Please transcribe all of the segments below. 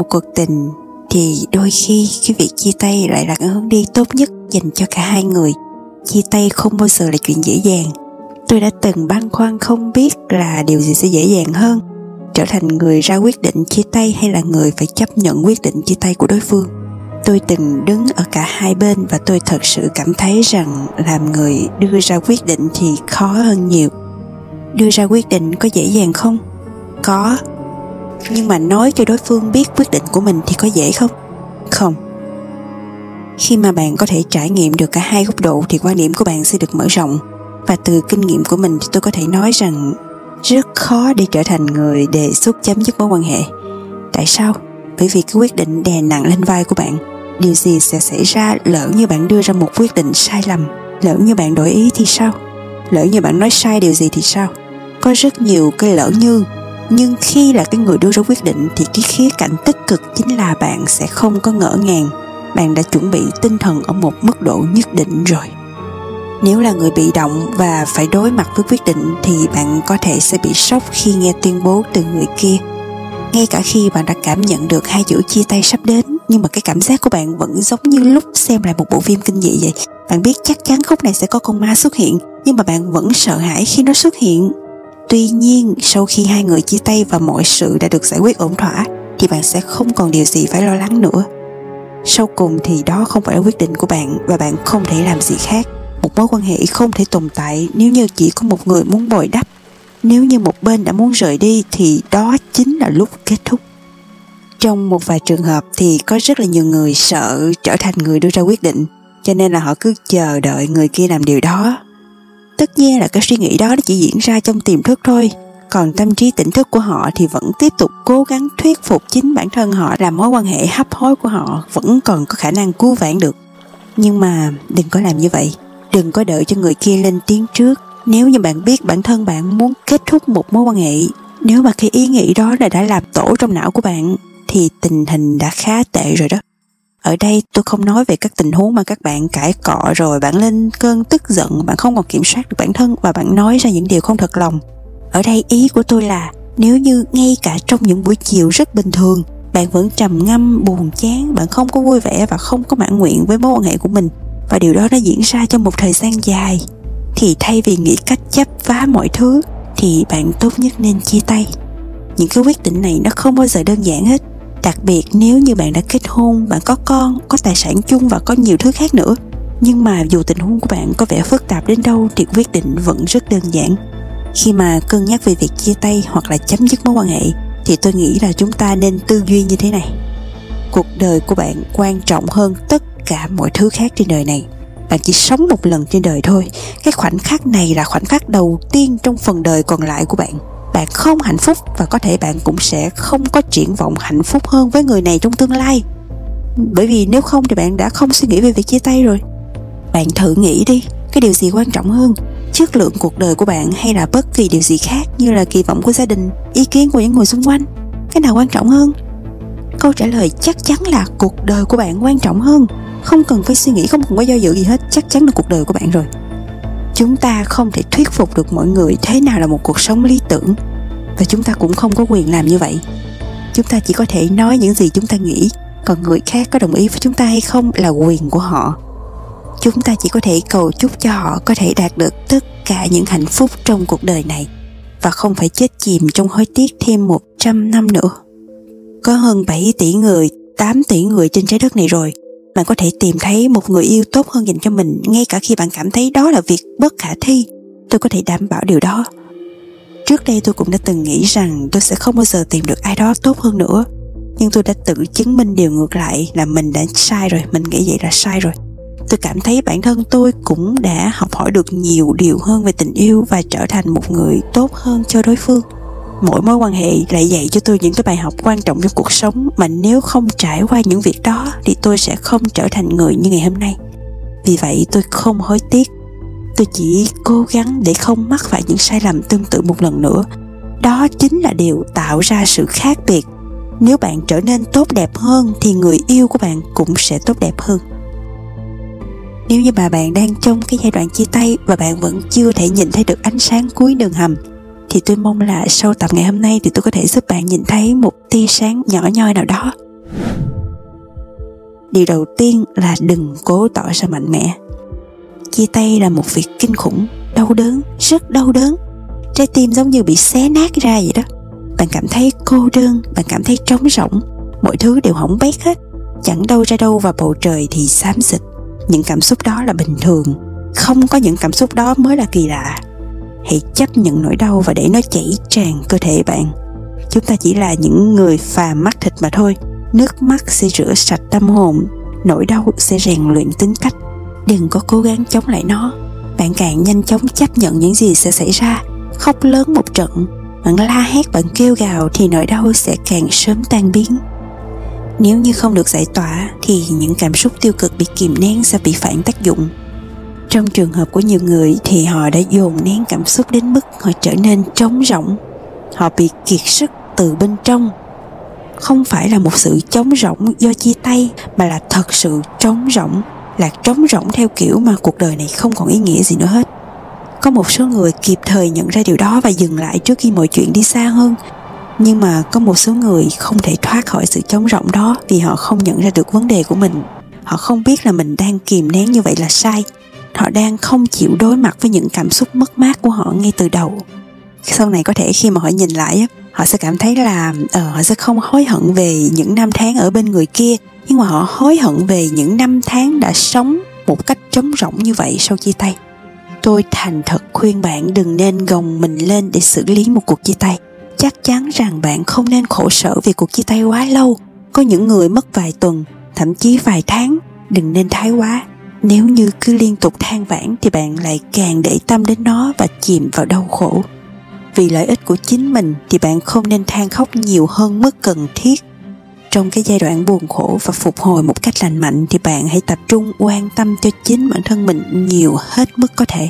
một cuộc tình thì đôi khi cái việc chia tay lại là hướng đi tốt nhất dành cho cả hai người. Chia tay không bao giờ là chuyện dễ dàng. Tôi đã từng băn khoăn không biết là điều gì sẽ dễ dàng hơn, trở thành người ra quyết định chia tay hay là người phải chấp nhận quyết định chia tay của đối phương. Tôi từng đứng ở cả hai bên và tôi thật sự cảm thấy rằng làm người đưa ra quyết định thì khó hơn nhiều. Đưa ra quyết định có dễ dàng không? Có nhưng mà nói cho đối phương biết quyết định của mình thì có dễ không? Không. Khi mà bạn có thể trải nghiệm được cả hai góc độ thì quan điểm của bạn sẽ được mở rộng. Và từ kinh nghiệm của mình thì tôi có thể nói rằng rất khó để trở thành người đề xuất chấm dứt mối quan hệ. Tại sao? Bởi vì cái quyết định đè nặng lên vai của bạn, điều gì sẽ xảy ra lỡ như bạn đưa ra một quyết định sai lầm? Lỡ như bạn đổi ý thì sao? Lỡ như bạn nói sai điều gì thì sao? Có rất nhiều cái lỡ như nhưng khi là cái người đưa ra quyết định thì cái khía cạnh tích cực chính là bạn sẽ không có ngỡ ngàng. Bạn đã chuẩn bị tinh thần ở một mức độ nhất định rồi. Nếu là người bị động và phải đối mặt với quyết định thì bạn có thể sẽ bị sốc khi nghe tuyên bố từ người kia. Ngay cả khi bạn đã cảm nhận được hai chữ chia tay sắp đến, nhưng mà cái cảm giác của bạn vẫn giống như lúc xem lại một bộ phim kinh dị vậy. Bạn biết chắc chắn khúc này sẽ có con ma xuất hiện, nhưng mà bạn vẫn sợ hãi khi nó xuất hiện tuy nhiên, sau khi hai người chia tay và mọi sự đã được giải quyết ổn thỏa, thì bạn sẽ không còn điều gì phải lo lắng nữa. Sau cùng thì đó không phải là quyết định của bạn và bạn không thể làm gì khác. Một mối quan hệ không thể tồn tại nếu như chỉ có một người muốn bồi đắp. Nếu như một bên đã muốn rời đi thì đó chính là lúc kết thúc. Trong một vài trường hợp thì có rất là nhiều người sợ trở thành người đưa ra quyết định, cho nên là họ cứ chờ đợi người kia làm điều đó tất nhiên là cái suy nghĩ đó nó chỉ diễn ra trong tiềm thức thôi. Còn tâm trí tỉnh thức của họ thì vẫn tiếp tục cố gắng thuyết phục chính bản thân họ là mối quan hệ hấp hối của họ vẫn còn có khả năng cứu vãn được. Nhưng mà đừng có làm như vậy. Đừng có đợi cho người kia lên tiếng trước. Nếu như bạn biết bản thân bạn muốn kết thúc một mối quan hệ, nếu mà cái ý nghĩ đó là đã làm tổ trong não của bạn, thì tình hình đã khá tệ rồi đó ở đây tôi không nói về các tình huống mà các bạn cãi cọ rồi bạn lên cơn tức giận, bạn không còn kiểm soát được bản thân và bạn nói ra những điều không thật lòng. Ở đây ý của tôi là, nếu như ngay cả trong những buổi chiều rất bình thường, bạn vẫn trầm ngâm, buồn chán, bạn không có vui vẻ và không có mãn nguyện với mối quan hệ của mình, và điều đó đã diễn ra trong một thời gian dài, thì thay vì nghĩ cách chấp phá mọi thứ, thì bạn tốt nhất nên chia tay. Những cái quyết định này nó không bao giờ đơn giản hết đặc biệt nếu như bạn đã kết hôn, bạn có con, có tài sản chung và có nhiều thứ khác nữa. Nhưng mà dù tình huống của bạn có vẻ phức tạp đến đâu, thì quyết định vẫn rất đơn giản. Khi mà cân nhắc về việc chia tay hoặc là chấm dứt mối quan hệ, thì tôi nghĩ là chúng ta nên tư duy như thế này. Cuộc đời của bạn quan trọng hơn tất cả mọi thứ khác trên đời này. Bạn chỉ sống một lần trên đời thôi. Cái khoảnh khắc này là khoảnh khắc đầu tiên trong phần đời còn lại của bạn bạn không hạnh phúc và có thể bạn cũng sẽ không có triển vọng hạnh phúc hơn với người này trong tương lai. Bởi vì nếu không thì bạn đã không suy nghĩ về việc chia tay rồi. Bạn thử nghĩ đi, cái điều gì quan trọng hơn, chất lượng cuộc đời của bạn hay là bất kỳ điều gì khác như là kỳ vọng của gia đình, ý kiến của những người xung quanh, cái nào quan trọng hơn? Câu trả lời chắc chắn là cuộc đời của bạn quan trọng hơn. Không cần phải suy nghĩ, không cần có do dự gì hết, chắc chắn là cuộc đời của bạn rồi chúng ta không thể thuyết phục được mọi người thế nào là một cuộc sống lý tưởng. Và chúng ta cũng không có quyền làm như vậy. Chúng ta chỉ có thể nói những gì chúng ta nghĩ. Còn người khác có đồng ý với chúng ta hay không là quyền của họ. Chúng ta chỉ có thể cầu chúc cho họ có thể đạt được tất cả những hạnh phúc trong cuộc đời này. Và không phải chết chìm trong hối tiếc thêm 100 năm nữa. Có hơn 7 tỷ người, 8 tỷ người trên trái đất này rồi bạn có thể tìm thấy một người yêu tốt hơn dành cho mình, ngay cả khi bạn cảm thấy đó là việc bất khả thi. Tôi có thể đảm bảo điều đó. Trước đây tôi cũng đã từng nghĩ rằng tôi sẽ không bao giờ tìm được ai đó tốt hơn nữa. Nhưng tôi đã tự chứng minh điều ngược lại là mình đã sai rồi, mình nghĩ vậy là sai rồi. Tôi cảm thấy bản thân tôi cũng đã học hỏi được nhiều điều hơn về tình yêu và trở thành một người tốt hơn cho đối phương mỗi mối quan hệ lại dạy cho tôi những cái bài học quan trọng trong cuộc sống. Mà nếu không trải qua những việc đó thì tôi sẽ không trở thành người như ngày hôm nay. Vì vậy tôi không hối tiếc. Tôi chỉ cố gắng để không mắc phải những sai lầm tương tự một lần nữa. Đó chính là điều tạo ra sự khác biệt. Nếu bạn trở nên tốt đẹp hơn thì người yêu của bạn cũng sẽ tốt đẹp hơn. Nếu như mà bạn đang trong cái giai đoạn chia tay và bạn vẫn chưa thể nhìn thấy được ánh sáng cuối đường hầm thì tôi mong là sau tập ngày hôm nay thì tôi có thể giúp bạn nhìn thấy một tia sáng nhỏ nhoi nào đó. Điều đầu tiên là đừng cố tỏ ra mạnh mẽ. Chia tay là một việc kinh khủng, đau đớn, rất đau đớn. Trái tim giống như bị xé nát ra vậy đó. Bạn cảm thấy cô đơn, bạn cảm thấy trống rỗng. Mọi thứ đều hỏng bét hết. Chẳng đâu ra đâu và bầu trời thì xám xịt. Những cảm xúc đó là bình thường. Không có những cảm xúc đó mới là kỳ lạ hãy chấp nhận nỗi đau và để nó chảy tràn cơ thể bạn. Chúng ta chỉ là những người phàm mắt thịt mà thôi. Nước mắt sẽ rửa sạch tâm hồn, nỗi đau sẽ rèn luyện tính cách. Đừng có cố gắng chống lại nó. Bạn càng nhanh chóng chấp nhận những gì sẽ xảy ra. Khóc lớn một trận, bạn la hét, bạn kêu gào thì nỗi đau sẽ càng sớm tan biến. Nếu như không được giải tỏa thì những cảm xúc tiêu cực bị kìm nén sẽ bị phản tác dụng trong trường hợp của nhiều người thì họ đã dồn nén cảm xúc đến mức họ trở nên trống rỗng. Họ bị kiệt sức từ bên trong. Không phải là một sự trống rỗng do chia tay, mà là thật sự trống rỗng, là trống rỗng theo kiểu mà cuộc đời này không còn ý nghĩa gì nữa hết. Có một số người kịp thời nhận ra điều đó và dừng lại trước khi mọi chuyện đi xa hơn. Nhưng mà có một số người không thể thoát khỏi sự trống rỗng đó vì họ không nhận ra được vấn đề của mình. Họ không biết là mình đang kìm nén như vậy là sai họ đang không chịu đối mặt với những cảm xúc mất mát của họ ngay từ đầu. Sau này có thể khi mà họ nhìn lại họ sẽ cảm thấy là uh, họ sẽ không hối hận về những năm tháng ở bên người kia nhưng mà họ hối hận về những năm tháng đã sống một cách trống rỗng như vậy sau chia tay. Tôi thành thật khuyên bạn đừng nên gồng mình lên để xử lý một cuộc chia tay. Chắc chắn rằng bạn không nên khổ sở vì cuộc chia tay quá lâu. Có những người mất vài tuần thậm chí vài tháng đừng nên thái quá nếu như cứ liên tục than vãn thì bạn lại càng để tâm đến nó và chìm vào đau khổ. Vì lợi ích của chính mình thì bạn không nên than khóc nhiều hơn mức cần thiết. Trong cái giai đoạn buồn khổ và phục hồi một cách lành mạnh thì bạn hãy tập trung quan tâm cho chính bản thân mình nhiều hết mức có thể.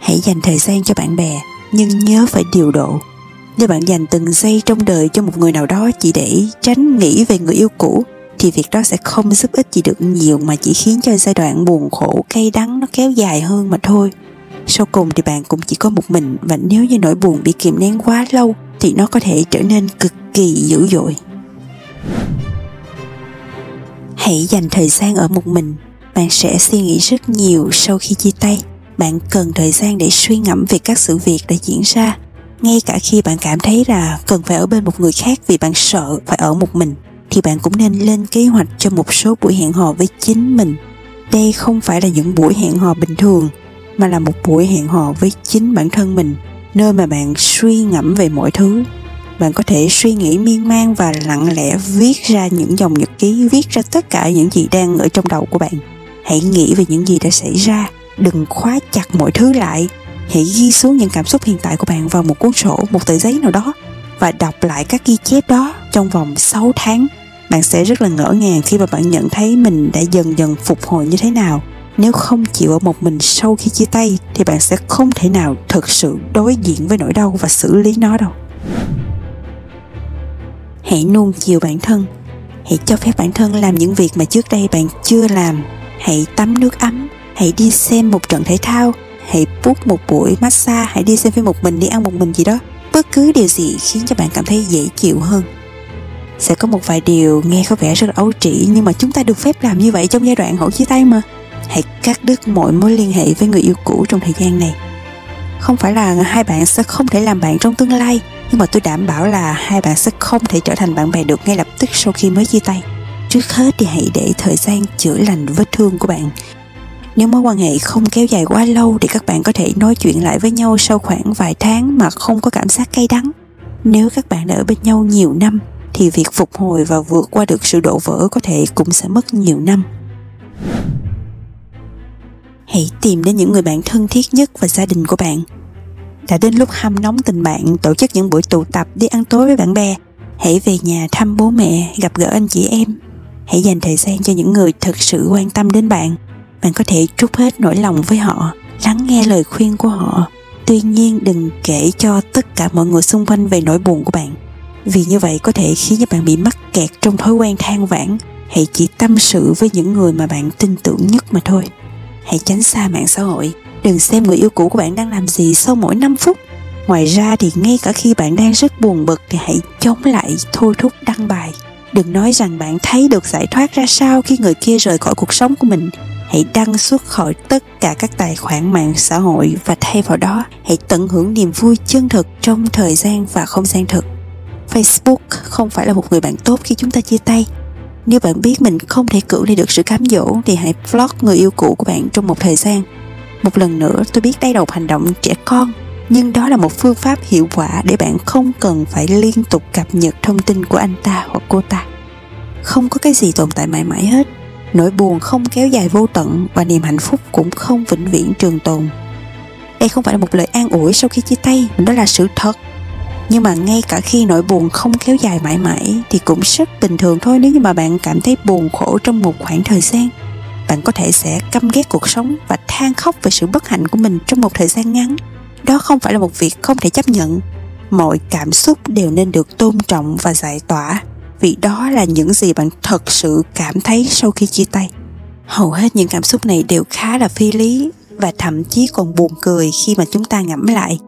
Hãy dành thời gian cho bạn bè, nhưng nhớ phải điều độ. Nếu bạn dành từng giây trong đời cho một người nào đó chỉ để tránh nghĩ về người yêu cũ thì việc đó sẽ không giúp ích gì được nhiều mà chỉ khiến cho giai đoạn buồn khổ, cay đắng nó kéo dài hơn mà thôi. Sau cùng thì bạn cũng chỉ có một mình và nếu như nỗi buồn bị kìm nén quá lâu thì nó có thể trở nên cực kỳ dữ dội. Hãy dành thời gian ở một mình. Bạn sẽ suy nghĩ rất nhiều sau khi chia tay. Bạn cần thời gian để suy ngẫm về các sự việc đã diễn ra, ngay cả khi bạn cảm thấy là cần phải ở bên một người khác vì bạn sợ phải ở một mình thì bạn cũng nên lên kế hoạch cho một số buổi hẹn hò với chính mình. Đây không phải là những buổi hẹn hò bình thường, mà là một buổi hẹn hò với chính bản thân mình, nơi mà bạn suy ngẫm về mọi thứ. Bạn có thể suy nghĩ miên man và lặng lẽ viết ra những dòng nhật ký, viết ra tất cả những gì đang ở trong đầu của bạn. Hãy nghĩ về những gì đã xảy ra, đừng khóa chặt mọi thứ lại. Hãy ghi xuống những cảm xúc hiện tại của bạn vào một cuốn sổ, một tờ giấy nào đó và đọc lại các ghi chép đó trong vòng 6 tháng. Bạn sẽ rất là ngỡ ngàng khi mà bạn nhận thấy mình đã dần dần phục hồi như thế nào. Nếu không chịu ở một mình sau khi chia tay, thì bạn sẽ không thể nào thực sự đối diện với nỗi đau và xử lý nó đâu. Hãy nuông chiều bản thân. Hãy cho phép bản thân làm những việc mà trước đây bạn chưa làm. Hãy tắm nước ấm. Hãy đi xem một trận thể thao. Hãy bút một buổi massage. Hãy đi xem phim một mình, đi ăn một mình gì đó bất cứ điều gì khiến cho bạn cảm thấy dễ chịu hơn. Sẽ có một vài điều nghe có vẻ rất là ấu trĩ, nhưng mà chúng ta được phép làm như vậy trong giai đoạn hậu chia tay mà. Hãy cắt đứt mọi mối liên hệ với người yêu cũ trong thời gian này. Không phải là hai bạn sẽ không thể làm bạn trong tương lai, nhưng mà tôi đảm bảo là hai bạn sẽ không thể trở thành bạn bè được ngay lập tức sau khi mới chia tay. Trước hết thì hãy để thời gian chữa lành vết thương của bạn nếu mối quan hệ không kéo dài quá lâu thì các bạn có thể nói chuyện lại với nhau sau khoảng vài tháng mà không có cảm giác cay đắng. Nếu các bạn đã ở bên nhau nhiều năm, thì việc phục hồi và vượt qua được sự đổ vỡ có thể cũng sẽ mất nhiều năm. Hãy tìm đến những người bạn thân thiết nhất và gia đình của bạn. Đã đến lúc hâm nóng tình bạn, tổ chức những buổi tụ tập đi ăn tối với bạn bè. Hãy về nhà thăm bố mẹ, gặp gỡ anh chị em. Hãy dành thời gian cho những người thực sự quan tâm đến bạn bạn có thể trút hết nỗi lòng với họ, lắng nghe lời khuyên của họ. Tuy nhiên, đừng kể cho tất cả mọi người xung quanh về nỗi buồn của bạn. Vì như vậy có thể khiến cho bạn bị mắc kẹt trong thói quen than vãn. Hãy chỉ tâm sự với những người mà bạn tin tưởng nhất mà thôi. Hãy tránh xa mạng xã hội. Đừng xem người yêu cũ của bạn đang làm gì sau mỗi 5 phút. Ngoài ra thì ngay cả khi bạn đang rất buồn bực thì hãy chống lại, thôi thúc, đăng bài. Đừng nói rằng bạn thấy được giải thoát ra sao khi người kia rời khỏi cuộc sống của mình hãy đăng xuất khỏi tất cả các tài khoản mạng xã hội và thay vào đó, hãy tận hưởng niềm vui chân thực trong thời gian và không gian thực. Facebook không phải là một người bạn tốt khi chúng ta chia tay. Nếu bạn biết mình không thể cưỡng lại được sự cám dỗ, thì hãy block người yêu cũ của bạn trong một thời gian. Một lần nữa, tôi biết đây là một hành động trẻ con, nhưng đó là một phương pháp hiệu quả để bạn không cần phải liên tục cập nhật thông tin của anh ta hoặc cô ta. Không có cái gì tồn tại mãi mãi hết nỗi buồn không kéo dài vô tận và niềm hạnh phúc cũng không vĩnh viễn trường tồn. Đây không phải là một lời an ủi sau khi chia tay đó là sự thật. Nhưng mà ngay cả khi nỗi buồn không kéo dài mãi mãi thì cũng rất bình thường thôi nếu như mà bạn cảm thấy buồn khổ trong một khoảng thời gian. Bạn có thể sẽ căm ghét cuộc sống và than khóc về sự bất hạnh của mình trong một thời gian ngắn. Đó không phải là một việc không thể chấp nhận. Mọi cảm xúc đều nên được tôn trọng và giải tỏa vì đó là những gì bạn thật sự cảm thấy sau khi chia tay. Hầu hết những cảm xúc này đều khá là phi lý và thậm chí còn buồn cười khi mà chúng ta ngẫm lại.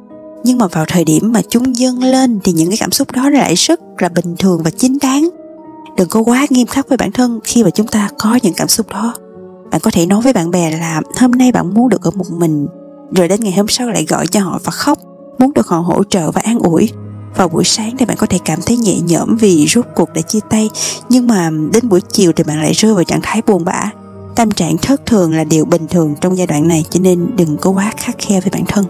Nhưng mà vào thời điểm mà chúng dâng lên thì những cái cảm xúc đó lại rất là bình thường và chính đáng. Đừng có quá nghiêm khắc với bản thân khi mà chúng ta có những cảm xúc đó. Bạn có thể nói với bạn bè là, hôm nay bạn muốn được ở một mình, rồi đến ngày hôm sau lại gọi cho họ và khóc, muốn được họ hỗ trợ và an ủi vào buổi sáng thì bạn có thể cảm thấy nhẹ nhõm vì rốt cuộc đã chia tay. Nhưng mà đến buổi chiều thì bạn lại rơi vào trạng thái buồn bã. Tâm trạng thất thường là điều bình thường trong giai đoạn này, cho nên đừng có quá khắc khe với bản thân.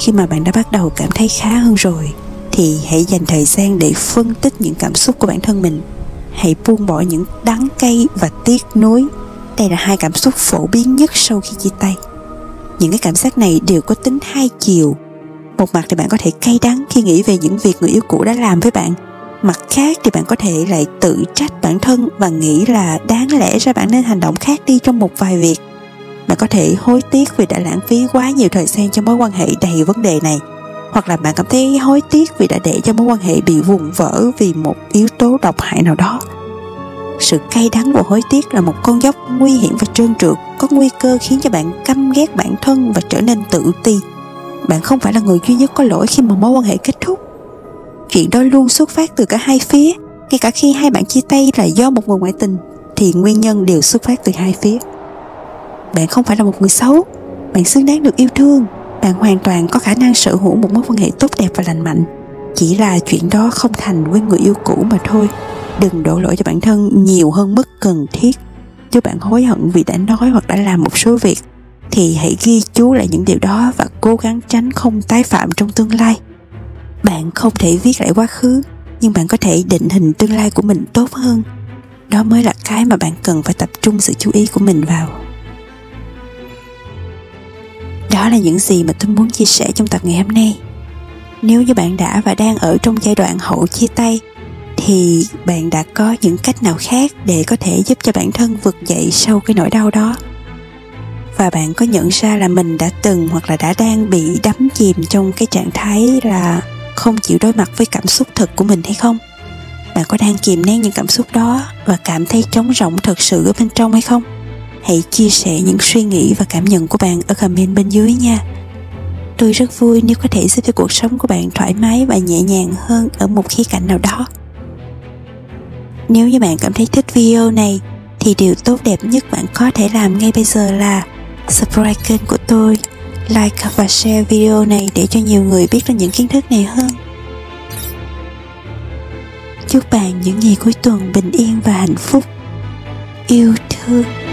Khi mà bạn đã bắt đầu cảm thấy khá hơn rồi, thì hãy dành thời gian để phân tích những cảm xúc của bản thân mình. Hãy buông bỏ những đắng cay và tiếc nuối. Đây là hai cảm xúc phổ biến nhất sau khi chia tay. Những cái cảm giác này đều có tính hai chiều một mặt thì bạn có thể cay đắng khi nghĩ về những việc người yêu cũ đã làm với bạn. Mặt khác thì bạn có thể lại tự trách bản thân và nghĩ là đáng lẽ ra bạn nên hành động khác đi trong một vài việc. Bạn có thể hối tiếc vì đã lãng phí quá nhiều thời gian cho mối quan hệ đầy vấn đề này. Hoặc là bạn cảm thấy hối tiếc vì đã để cho mối quan hệ bị vùng vỡ vì một yếu tố độc hại nào đó. Sự cay đắng và hối tiếc là một con dốc nguy hiểm và trơn trượt, có nguy cơ khiến cho bạn căm ghét bản thân và trở nên tự ti bạn không phải là người duy nhất có lỗi khi mà mối quan hệ kết thúc. Chuyện đó luôn xuất phát từ cả hai phía, ngay cả khi hai bạn chia tay là do một người ngoại tình, thì nguyên nhân đều xuất phát từ hai phía. Bạn không phải là một người xấu, bạn xứng đáng được yêu thương, bạn hoàn toàn có khả năng sở hữu một mối quan hệ tốt đẹp và lành mạnh. Chỉ là chuyện đó không thành với người yêu cũ mà thôi. Đừng đổ lỗi cho bản thân nhiều hơn mức cần thiết. Nếu bạn hối hận vì đã nói hoặc đã làm một số việc thì hãy ghi chú lại những điều đó và cố gắng tránh không tái phạm trong tương lai. Bạn không thể viết lại quá khứ, nhưng bạn có thể định hình tương lai của mình tốt hơn. Đó mới là cái mà bạn cần phải tập trung sự chú ý của mình vào. Đó là những gì mà tôi muốn chia sẻ trong tập ngày hôm nay. Nếu như bạn đã và đang ở trong giai đoạn hậu chia tay, thì bạn đã có những cách nào khác để có thể giúp cho bản thân vực dậy sau cái nỗi đau đó? Và bạn có nhận ra là mình đã từng hoặc là đã đang bị đắm chìm trong cái trạng thái là không chịu đối mặt với cảm xúc thực của mình hay không? Bạn có đang kìm nén những cảm xúc đó và cảm thấy trống rỗng thật sự ở bên trong hay không? Hãy chia sẻ những suy nghĩ và cảm nhận của bạn ở comment bên dưới nha. Tôi rất vui nếu có thể giúp cho cuộc sống của bạn thoải mái và nhẹ nhàng hơn ở một khía cạnh nào đó. Nếu như bạn cảm thấy thích video này, thì điều tốt đẹp nhất bạn có thể làm ngay bây giờ là subscribe kênh của tôi, like và share video này để cho nhiều người biết được những kiến thức này hơn. Chúc bạn những ngày cuối tuần bình yên và hạnh phúc. Yêu thương.